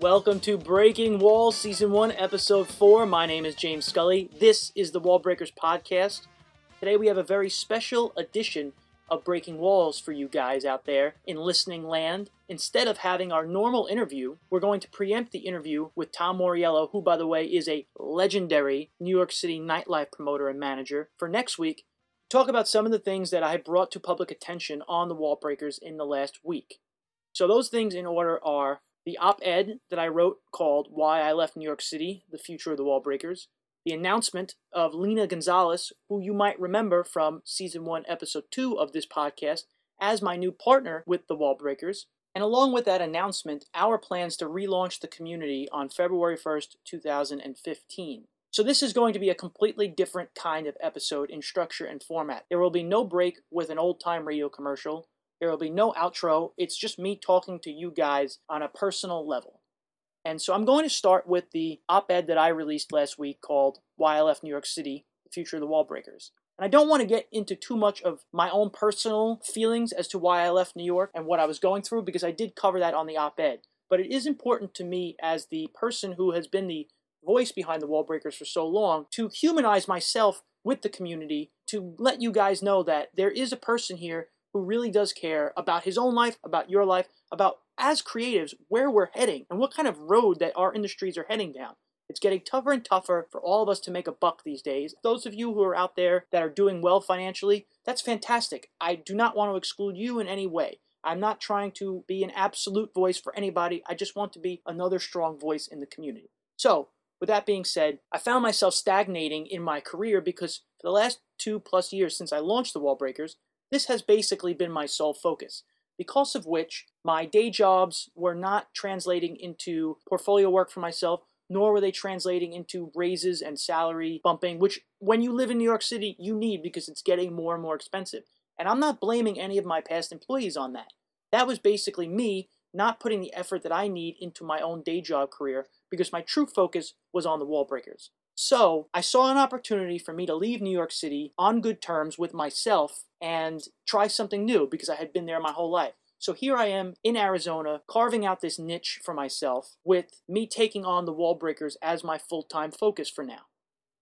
Welcome to Breaking Walls, Season 1, Episode 4. My name is James Scully. This is the Wall Breakers Podcast. Today we have a very special edition of Breaking Walls for you guys out there in listening land. Instead of having our normal interview, we're going to preempt the interview with Tom Moriello, who, by the way, is a legendary New York City nightlife promoter and manager, for next week. Talk about some of the things that I brought to public attention on the Wall Breakers in the last week. So, those things in order are the op ed that I wrote called Why I Left New York City The Future of the Wall Breakers, the announcement of Lina Gonzalez, who you might remember from season 1, episode 2 of this podcast, as my new partner with the Wall Breakers. And along with that announcement, our plans to relaunch the community on February 1st, 2015. So, this is going to be a completely different kind of episode in structure and format. There will be no break with an old time radio commercial. There will be no outro. It's just me talking to you guys on a personal level. And so I'm going to start with the op ed that I released last week called Why I Left New York City The Future of the Wall Breakers. And I don't want to get into too much of my own personal feelings as to why I left New York and what I was going through because I did cover that on the op ed. But it is important to me as the person who has been the voice behind the Wall Breakers for so long to humanize myself with the community to let you guys know that there is a person here who really does care about his own life, about your life, about as creatives where we're heading and what kind of road that our industries are heading down. It's getting tougher and tougher for all of us to make a buck these days. Those of you who are out there that are doing well financially, that's fantastic. I do not want to exclude you in any way. I'm not trying to be an absolute voice for anybody. I just want to be another strong voice in the community. So, with that being said, I found myself stagnating in my career because for the last two plus years since I launched the Wall Breakers, this has basically been my sole focus, because of which my day jobs were not translating into portfolio work for myself, nor were they translating into raises and salary bumping, which when you live in New York City, you need because it's getting more and more expensive. And I'm not blaming any of my past employees on that. That was basically me not putting the effort that I need into my own day job career because my true focus was on the wall breakers. So I saw an opportunity for me to leave New York City on good terms with myself and try something new because I had been there my whole life. So here I am in Arizona, carving out this niche for myself with me taking on the wall breakers as my full time focus for now.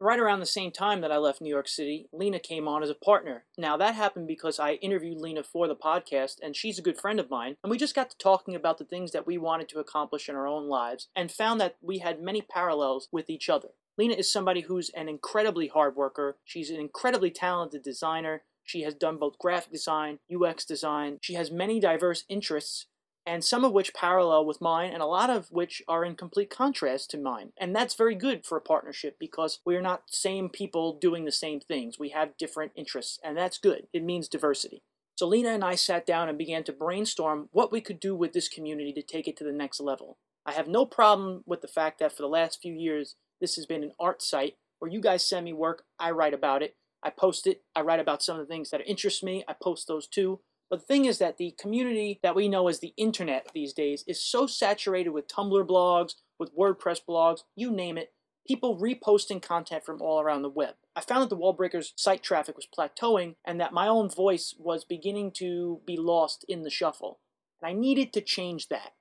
Right around the same time that I left New York City, Lina came on as a partner. Now, that happened because I interviewed Lina for the podcast, and she's a good friend of mine. And we just got to talking about the things that we wanted to accomplish in our own lives and found that we had many parallels with each other. Lina is somebody who's an incredibly hard worker. She's an incredibly talented designer. She has done both graphic design, UX design. She has many diverse interests, and some of which parallel with mine, and a lot of which are in complete contrast to mine. And that's very good for a partnership because we're not same people doing the same things. We have different interests, and that's good. It means diversity. So Lina and I sat down and began to brainstorm what we could do with this community to take it to the next level. I have no problem with the fact that for the last few years, this has been an art site where you guys send me work, I write about it, I post it, I write about some of the things that interest me, I post those too. But the thing is that the community that we know as the internet these days is so saturated with Tumblr blogs, with WordPress blogs, you name it, people reposting content from all around the web. I found that the Wallbreakers site traffic was plateauing and that my own voice was beginning to be lost in the shuffle. And I needed to change that.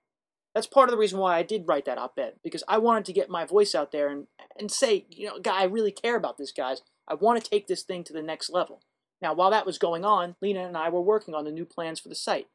That's part of the reason why I did write that op-ed because I wanted to get my voice out there and and say, you know, guy, I really care about this, guys. I want to take this thing to the next level. Now, while that was going on, Lina and I were working on the new plans for the site.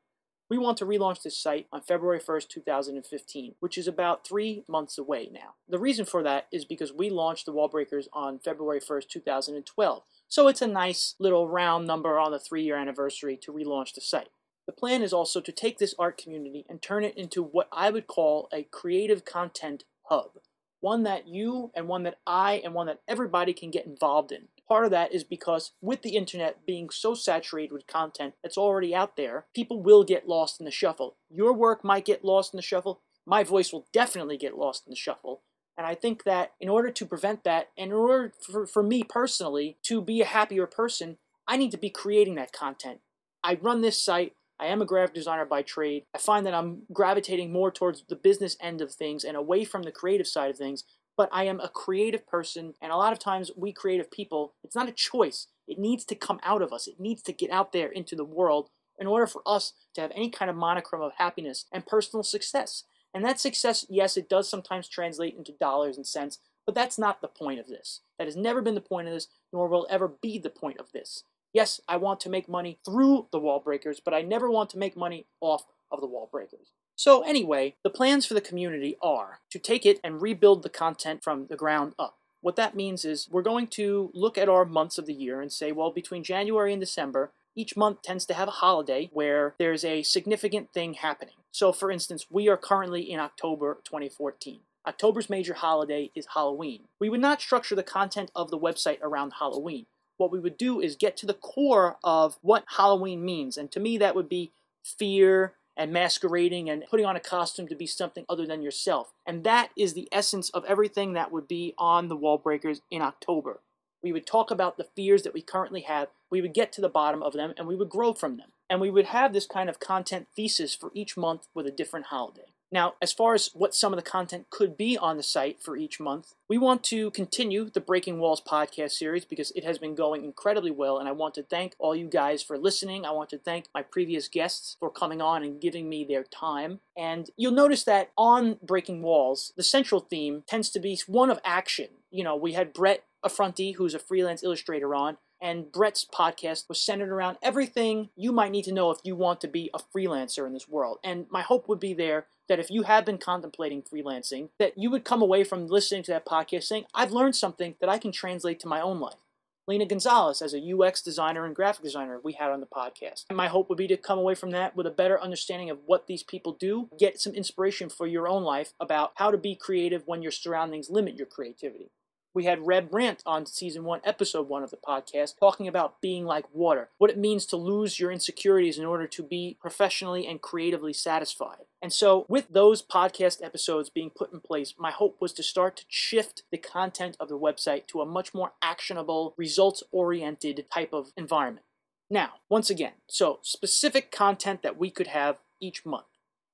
We want to relaunch this site on February 1st, 2015, which is about three months away now. The reason for that is because we launched the Wallbreakers on February 1st, 2012. So it's a nice little round number on the three year anniversary to relaunch the site. The plan is also to take this art community and turn it into what I would call a creative content hub. One that you and one that I and one that everybody can get involved in. Part of that is because with the internet being so saturated with content that's already out there, people will get lost in the shuffle. Your work might get lost in the shuffle. My voice will definitely get lost in the shuffle. And I think that in order to prevent that, and in order for, for me personally to be a happier person, I need to be creating that content. I run this site I am a graphic designer by trade. I find that I'm gravitating more towards the business end of things and away from the creative side of things. But I am a creative person, and a lot of times we creative people, it's not a choice. It needs to come out of us, it needs to get out there into the world in order for us to have any kind of monochrome of happiness and personal success. And that success, yes, it does sometimes translate into dollars and cents, but that's not the point of this. That has never been the point of this, nor will ever be the point of this. Yes, I want to make money through the wall breakers, but I never want to make money off of the wall breakers. So, anyway, the plans for the community are to take it and rebuild the content from the ground up. What that means is we're going to look at our months of the year and say, well, between January and December, each month tends to have a holiday where there's a significant thing happening. So, for instance, we are currently in October 2014. October's major holiday is Halloween. We would not structure the content of the website around Halloween. What we would do is get to the core of what Halloween means. And to me, that would be fear and masquerading and putting on a costume to be something other than yourself. And that is the essence of everything that would be on the Wall Breakers in October. We would talk about the fears that we currently have, we would get to the bottom of them, and we would grow from them. And we would have this kind of content thesis for each month with a different holiday. Now, as far as what some of the content could be on the site for each month, we want to continue the Breaking Walls podcast series because it has been going incredibly well, and I want to thank all you guys for listening. I want to thank my previous guests for coming on and giving me their time. And you'll notice that on Breaking Walls, the central theme tends to be one of action. You know, we had Brett Affronti, who's a freelance illustrator, on, and Brett's podcast was centered around everything you might need to know if you want to be a freelancer in this world. And my hope would be there that if you have been contemplating freelancing, that you would come away from listening to that podcast saying, I've learned something that I can translate to my own life. Lina Gonzalez, as a UX designer and graphic designer, we had on the podcast. My hope would be to come away from that with a better understanding of what these people do, get some inspiration for your own life about how to be creative when your surroundings limit your creativity. We had Reb Brandt on season one, episode one of the podcast, talking about being like water, what it means to lose your insecurities in order to be professionally and creatively satisfied. And so, with those podcast episodes being put in place, my hope was to start to shift the content of the website to a much more actionable, results oriented type of environment. Now, once again, so specific content that we could have each month.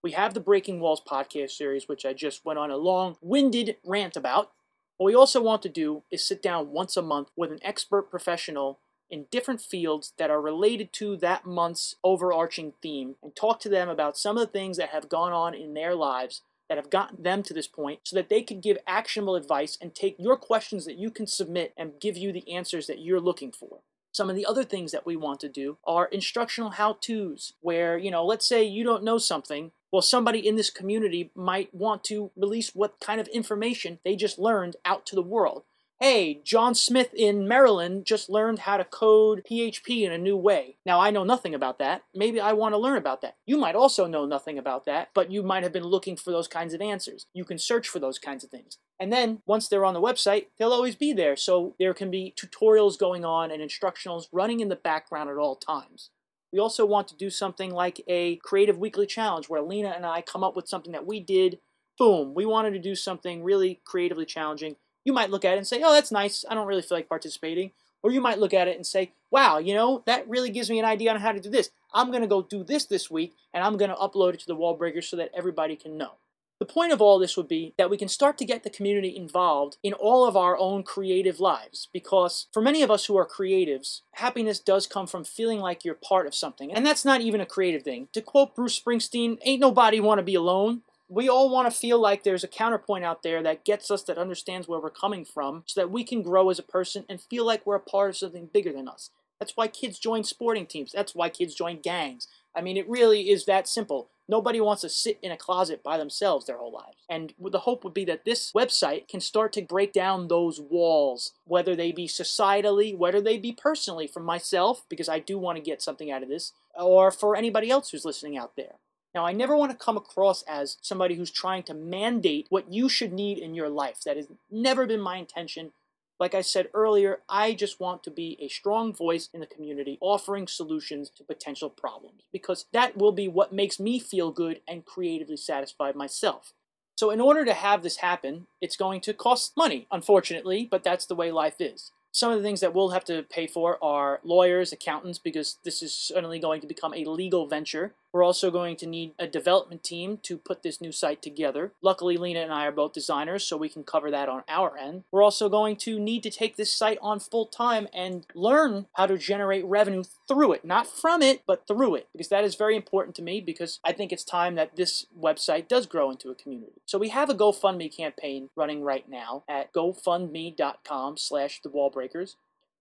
We have the Breaking Walls podcast series, which I just went on a long winded rant about. What we also want to do is sit down once a month with an expert professional in different fields that are related to that month's overarching theme and talk to them about some of the things that have gone on in their lives that have gotten them to this point so that they can give actionable advice and take your questions that you can submit and give you the answers that you're looking for. Some of the other things that we want to do are instructional how to's, where, you know, let's say you don't know something well, somebody in this community might want to release what kind of information they just learned out to the world. Hey, John Smith in Maryland just learned how to code PHP in a new way. Now, I know nothing about that. Maybe I want to learn about that. You might also know nothing about that, but you might have been looking for those kinds of answers. You can search for those kinds of things. And then, once they're on the website, they'll always be there. So there can be tutorials going on and instructionals running in the background at all times. We also want to do something like a creative weekly challenge where Lina and I come up with something that we did. Boom, we wanted to do something really creatively challenging. You might look at it and say, oh, that's nice. I don't really feel like participating. Or you might look at it and say, wow, you know, that really gives me an idea on how to do this. I'm going to go do this this week and I'm going to upload it to the wall breaker so that everybody can know. The point of all this would be that we can start to get the community involved in all of our own creative lives because for many of us who are creatives, happiness does come from feeling like you're part of something. And that's not even a creative thing. To quote Bruce Springsteen, ain't nobody want to be alone. We all want to feel like there's a counterpoint out there that gets us, that understands where we're coming from, so that we can grow as a person and feel like we're a part of something bigger than us. That's why kids join sporting teams. That's why kids join gangs. I mean, it really is that simple. Nobody wants to sit in a closet by themselves their whole lives. And the hope would be that this website can start to break down those walls, whether they be societally, whether they be personally, for myself, because I do want to get something out of this, or for anybody else who's listening out there. Now, I never want to come across as somebody who's trying to mandate what you should need in your life. That has never been my intention. Like I said earlier, I just want to be a strong voice in the community offering solutions to potential problems because that will be what makes me feel good and creatively satisfied myself. So, in order to have this happen, it's going to cost money, unfortunately, but that's the way life is. Some of the things that we'll have to pay for are lawyers, accountants, because this is certainly going to become a legal venture. We're also going to need a development team to put this new site together. Luckily, Lina and I are both designers, so we can cover that on our end. We're also going to need to take this site on full time and learn how to generate revenue through it, not from it, but through it, because that is very important to me because I think it's time that this website does grow into a community. So we have a GoFundMe campaign running right now at gofundme.com slash the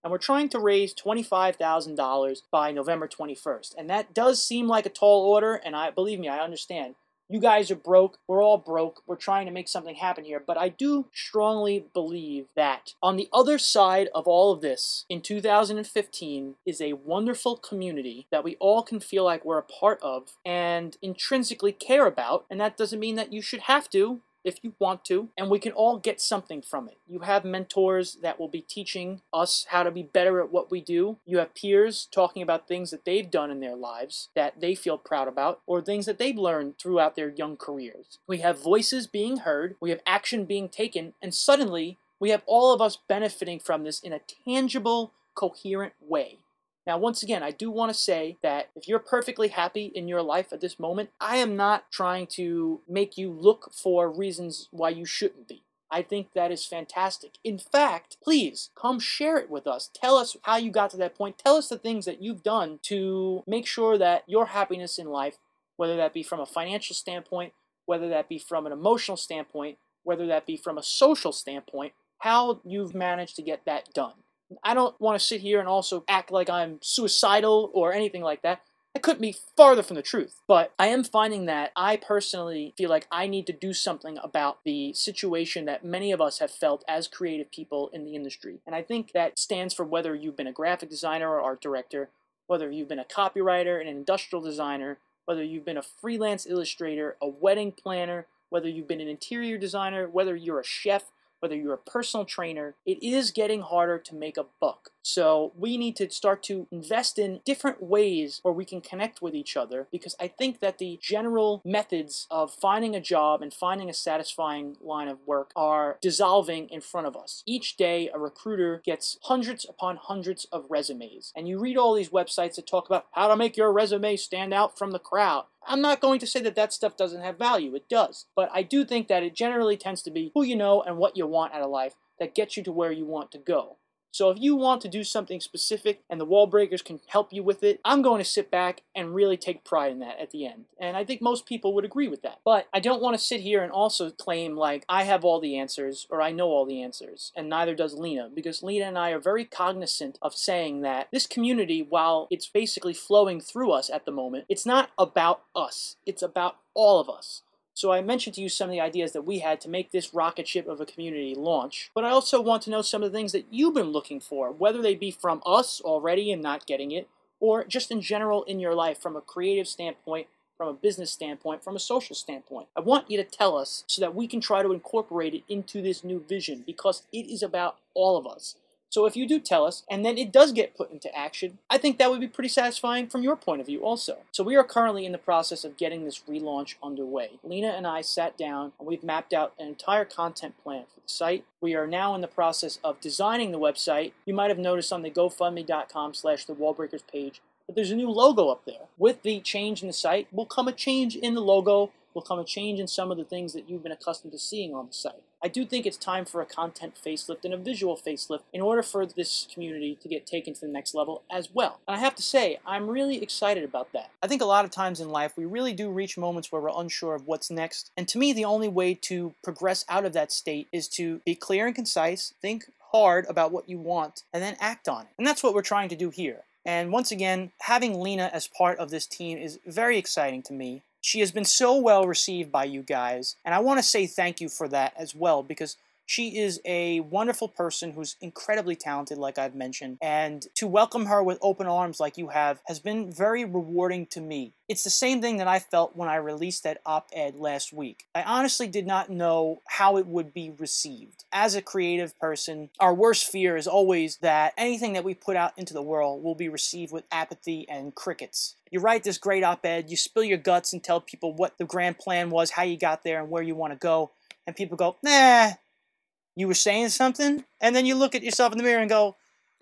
and we're trying to raise $25,000 by November 21st. And that does seem like a tall order, and I believe me, I understand. You guys are broke. We're all broke. We're trying to make something happen here. But I do strongly believe that on the other side of all of this, in 2015, is a wonderful community that we all can feel like we're a part of and intrinsically care about. And that doesn't mean that you should have to if you want to, and we can all get something from it. You have mentors that will be teaching us how to be better at what we do. You have peers talking about things that they've done in their lives that they feel proud about, or things that they've learned throughout their young careers. We have voices being heard, we have action being taken, and suddenly we have all of us benefiting from this in a tangible, coherent way. Now, once again, I do want to say that if you're perfectly happy in your life at this moment, I am not trying to make you look for reasons why you shouldn't be. I think that is fantastic. In fact, please come share it with us. Tell us how you got to that point. Tell us the things that you've done to make sure that your happiness in life, whether that be from a financial standpoint, whether that be from an emotional standpoint, whether that be from a social standpoint, how you've managed to get that done. I don't want to sit here and also act like I'm suicidal or anything like that. I couldn't be farther from the truth. But I am finding that I personally feel like I need to do something about the situation that many of us have felt as creative people in the industry. And I think that stands for whether you've been a graphic designer or art director, whether you've been a copywriter, an industrial designer, whether you've been a freelance illustrator, a wedding planner, whether you've been an interior designer, whether you're a chef, whether you're a personal trainer, it is getting harder to make a buck. So we need to start to invest in different ways where we can connect with each other because I think that the general methods of finding a job and finding a satisfying line of work are dissolving in front of us. Each day, a recruiter gets hundreds upon hundreds of resumes, and you read all these websites that talk about how to make your resume stand out from the crowd. I'm not going to say that that stuff doesn't have value, it does. But I do think that it generally tends to be who you know and what you want out of life that gets you to where you want to go. So if you want to do something specific and the wall breakers can help you with it, I'm going to sit back and really take pride in that at the end. And I think most people would agree with that. But I don't want to sit here and also claim like I have all the answers or I know all the answers, and neither does Lina, because Lina and I are very cognizant of saying that this community, while it's basically flowing through us at the moment, it's not about us. It's about all of us. So I mentioned to you some of the ideas that we had to make this rocket ship of a community launch, but I also want to know some of the things that you've been looking for, whether they be from us already and not getting it, or just in general in your life from a creative standpoint, from a business standpoint, from a social standpoint. I want you to tell us so that we can try to incorporate it into this new vision because it is about all of us. So if you do tell us, and then it does get put into action, I think that would be pretty satisfying from your point of view also. So we are currently in the process of getting this relaunch underway. Lina and I sat down and we've mapped out an entire content plan for the site. We are now in the process of designing the website. You might have noticed on the GoFundMe.com slash the Wallbreakers page but there's a new logo up there. With the change in the site will come a change in the logo will come a change in some of the things that you've been accustomed to seeing on the site. I do think it's time for a content facelift and a visual facelift in order for this community to get taken to the next level as well. And I have to say, I'm really excited about that. I think a lot of times in life, we really do reach moments where we're unsure of what's next. And to me, the only way to progress out of that state is to be clear and concise, think hard about what you want, and then act on it. And that's what we're trying to do here. And once again, having Lina as part of this team is very exciting to me. She has been so well received by you guys, and I want to say thank you for that as well because she is a wonderful person who's incredibly talented, like I've mentioned, and to welcome her with open arms like you have has been very rewarding to me. It's the same thing that I felt when I released that op ed last week. I honestly did not know how it would be received. As a creative person, our worst fear is always that anything that we put out into the world will be received with apathy and crickets. You write this great op ed, you spill your guts and tell people what the grand plan was, how you got there, and where you want to go, and people go, nah, you were saying something, and then you look at yourself in the mirror and go,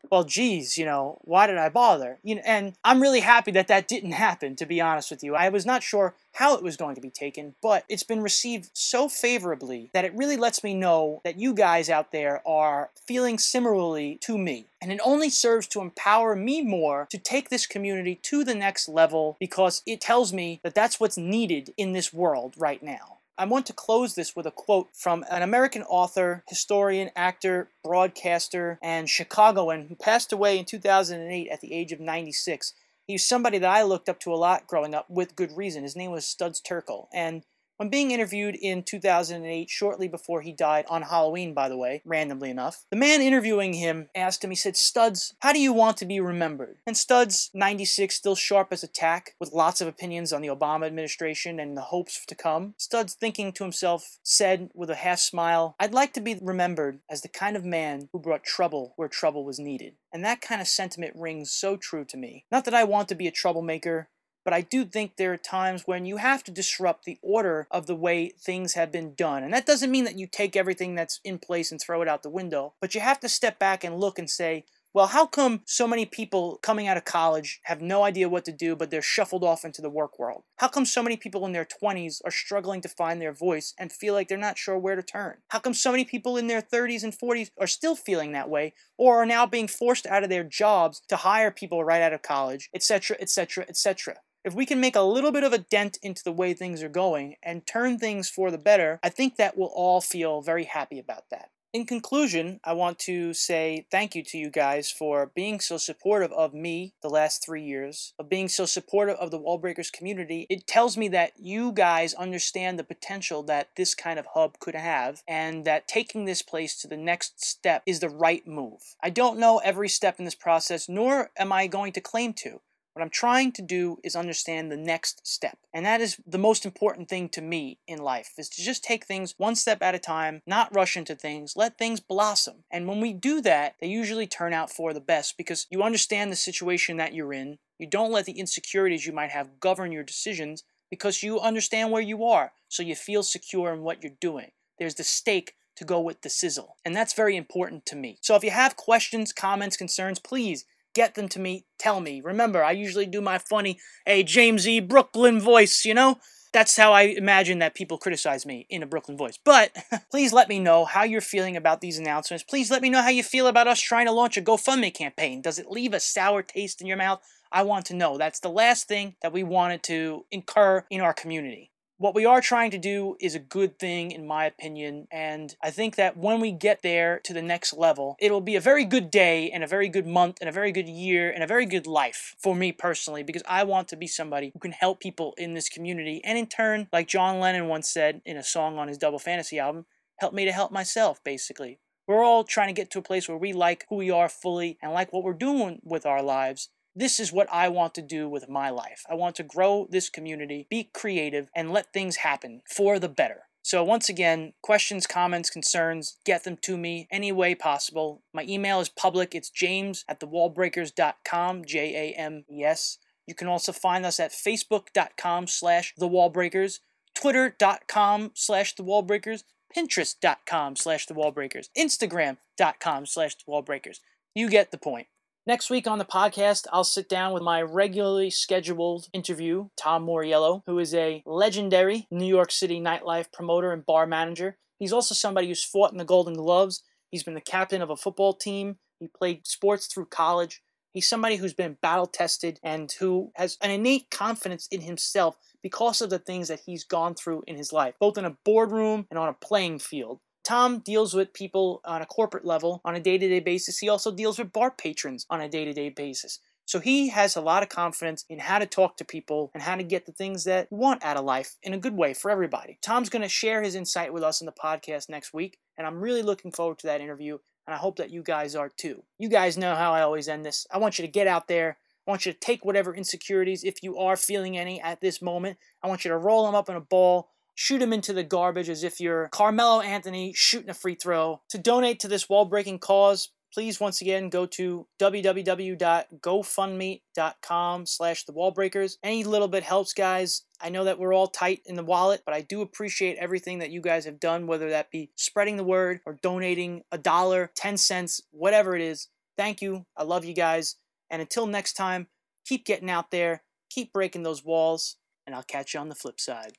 well, geez, you know, why did I bother? You know, and I'm really happy that that didn't happen, to be honest with you. I was not sure how it was going to be taken, but it's been received so favorably that it really lets me know that you guys out there are feeling similarly to me. And it only serves to empower me more to take this community to the next level because it tells me that that's what's needed in this world right now. I want to close this with a quote from an American author, historian, actor, broadcaster, and Chicagoan who passed away in 2008 at the age of 96. He was somebody that I looked up to a lot growing up with good reason. His name was Studs Terkel. And when being interviewed in 2008, shortly before he died, on Halloween, by the way, randomly enough, the man interviewing him asked him, he said, Studs, how do you want to be remembered? And Studs, 96, still sharp as a tack, with lots of opinions on the Obama administration and the hopes to come, Studs, thinking to himself, said with a half smile, I'd like to be remembered as the kind of man who brought trouble where trouble was needed. And that kind of sentiment rings so true to me. Not that I want to be a troublemaker, but I do think there are times when you have to disrupt the order of the way things have been done. And that doesn't mean that you take everything that's in place and throw it out the window, but you have to step back and look and say, well, how come so many people coming out of college have no idea what to do, but they're shuffled off into the work world? How come so many people in their 20s are struggling to find their voice and feel like they're not sure where to turn? How come so many people in their 30s and 40s are still feeling that way or are now being forced out of their jobs to hire people right out of college, etc., etc., etc.? If we can make a little bit of a dent into the way things are going and turn things for the better, I think that we'll all feel very happy about that. In conclusion, I want to say thank you to you guys for being so supportive of me the last three years, of being so supportive of the Wallbreakers community. It tells me that you guys understand the potential that this kind of hub could have, and that taking this place to the next step is the right move. I don't know every step in this process, nor am I going to claim to. What I'm trying to do is understand the next step. And that is the most important thing to me in life is to just take things one step at a time, not rush into things, let things blossom. And when we do that, they usually turn out for the best because you understand the situation that you're in. You don't let the insecurities you might have govern your decisions because you understand where you are. So you feel secure in what you're doing. There's the stake to go with the sizzle. And that's very important to me. So if you have questions, comments, concerns, please get them to me, tell me. Remember, I usually do my funny, hey, James E. Brooklyn voice, you know? That's how I imagine that people criticize me in a Brooklyn voice. But please let me know how you're feeling about these announcements. Please let me know how you feel about us trying to launch a GoFundMe campaign. Does it leave a sour taste in your mouth? I want to know. That's the last thing that we wanted to incur in our community. What we are trying to do is a good thing, in my opinion, and I think that when we get there to the next level, it'll be a very good day and a very good month and a very good year and a very good life for me personally because I want to be somebody who can help people in this community and in turn, like John Lennon once said in a song on his Double Fantasy album, help me to help myself, basically. We're all trying to get to a place where we like who we are fully and like what we're doing with our lives this is what I want to do with my life. I want to grow this community, be creative, and let things happen for the better. So, once again, questions, comments, concerns, get them to me any way possible. My email is public. It's james at thewallbreakers.com, J A M E S. You can also find us at facebook.com slash thewallbreakers, twitter.com slash thewallbreakers, pinterest.com slash thewallbreakers, instagram.com slash thewallbreakers. You get the point. Next week on the podcast, I'll sit down with my regularly scheduled interview, Tom Moriello, who is a legendary New York City nightlife promoter and bar manager. He's also somebody who's fought in the Golden Gloves. He's been the captain of a football team. He played sports through college. He's somebody who's been battle tested and who has an innate confidence in himself because of the things that he's gone through in his life, both in a boardroom and on a playing field. Tom deals with people on a corporate level on a day to day basis. He also deals with bar patrons on a day to day basis. So he has a lot of confidence in how to talk to people and how to get the things that you want out of life in a good way for everybody. Tom's going to share his insight with us in the podcast next week, and I'm really looking forward to that interview, and I hope that you guys are too. You guys know how I always end this. I want you to get out there. I want you to take whatever insecurities, if you are feeling any at this moment, I want you to roll them up in a ball shoot him into the garbage as if you're Carmelo Anthony shooting a free throw. To donate to this wall breaking cause, please once again go to www.gofundme.com slash the wallbreakers any little bit helps guys i know that we're all tight in the wallet but i do appreciate everything that you guys have done whether that be spreading the word or donating a dollar 10 cents whatever it is Thank you. I love you guys. And until next time, keep getting out there, keep breaking those walls, and I'll catch you on the flip side.